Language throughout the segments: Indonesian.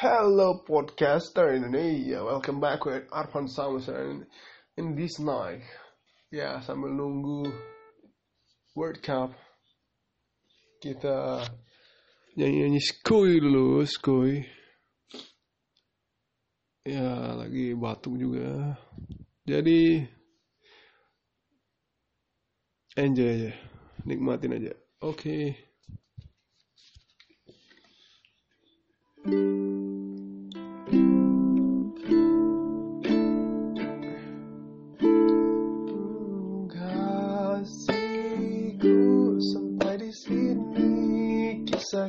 Hello podcaster Indonesia, welcome back with Arfan Samuel in this night. Ya sambil nunggu World Cup kita nyanyi-nyanyi skuy dulu, skuy. Ya lagi batuk juga. Jadi enjoy aja, nikmatin aja. Oke. Okay.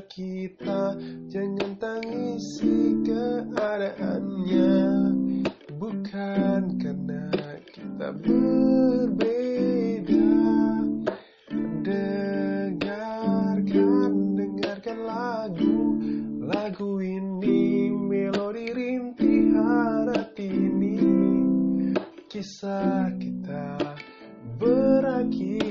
Kita Jangan tangisi keadaannya. Bukan karena kita berbeda. Dengarkan, dengarkan lagu. Lagu ini melodi rintihan hati ini. Kisah kita berakhir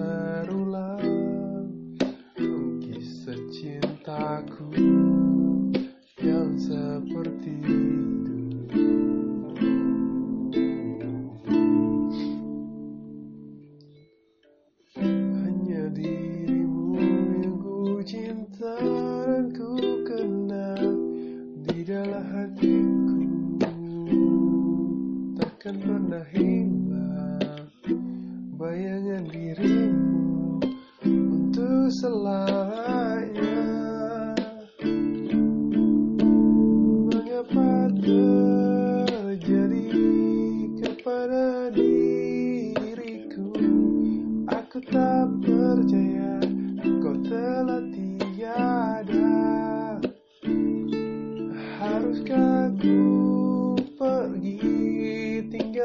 seperti dulu Hanya dirimu yang ku cinta dan ku kenal Di dalam hatiku. Takkan pernah hilang bayangan dirimu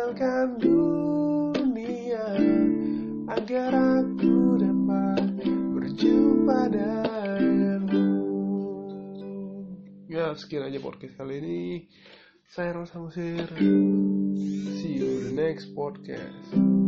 tinggalkan dunia? agar aku dapat berjumpa denganmu. Ya, sekian aja podcast kali ini. Saya Rosa Musir. See you the next podcast.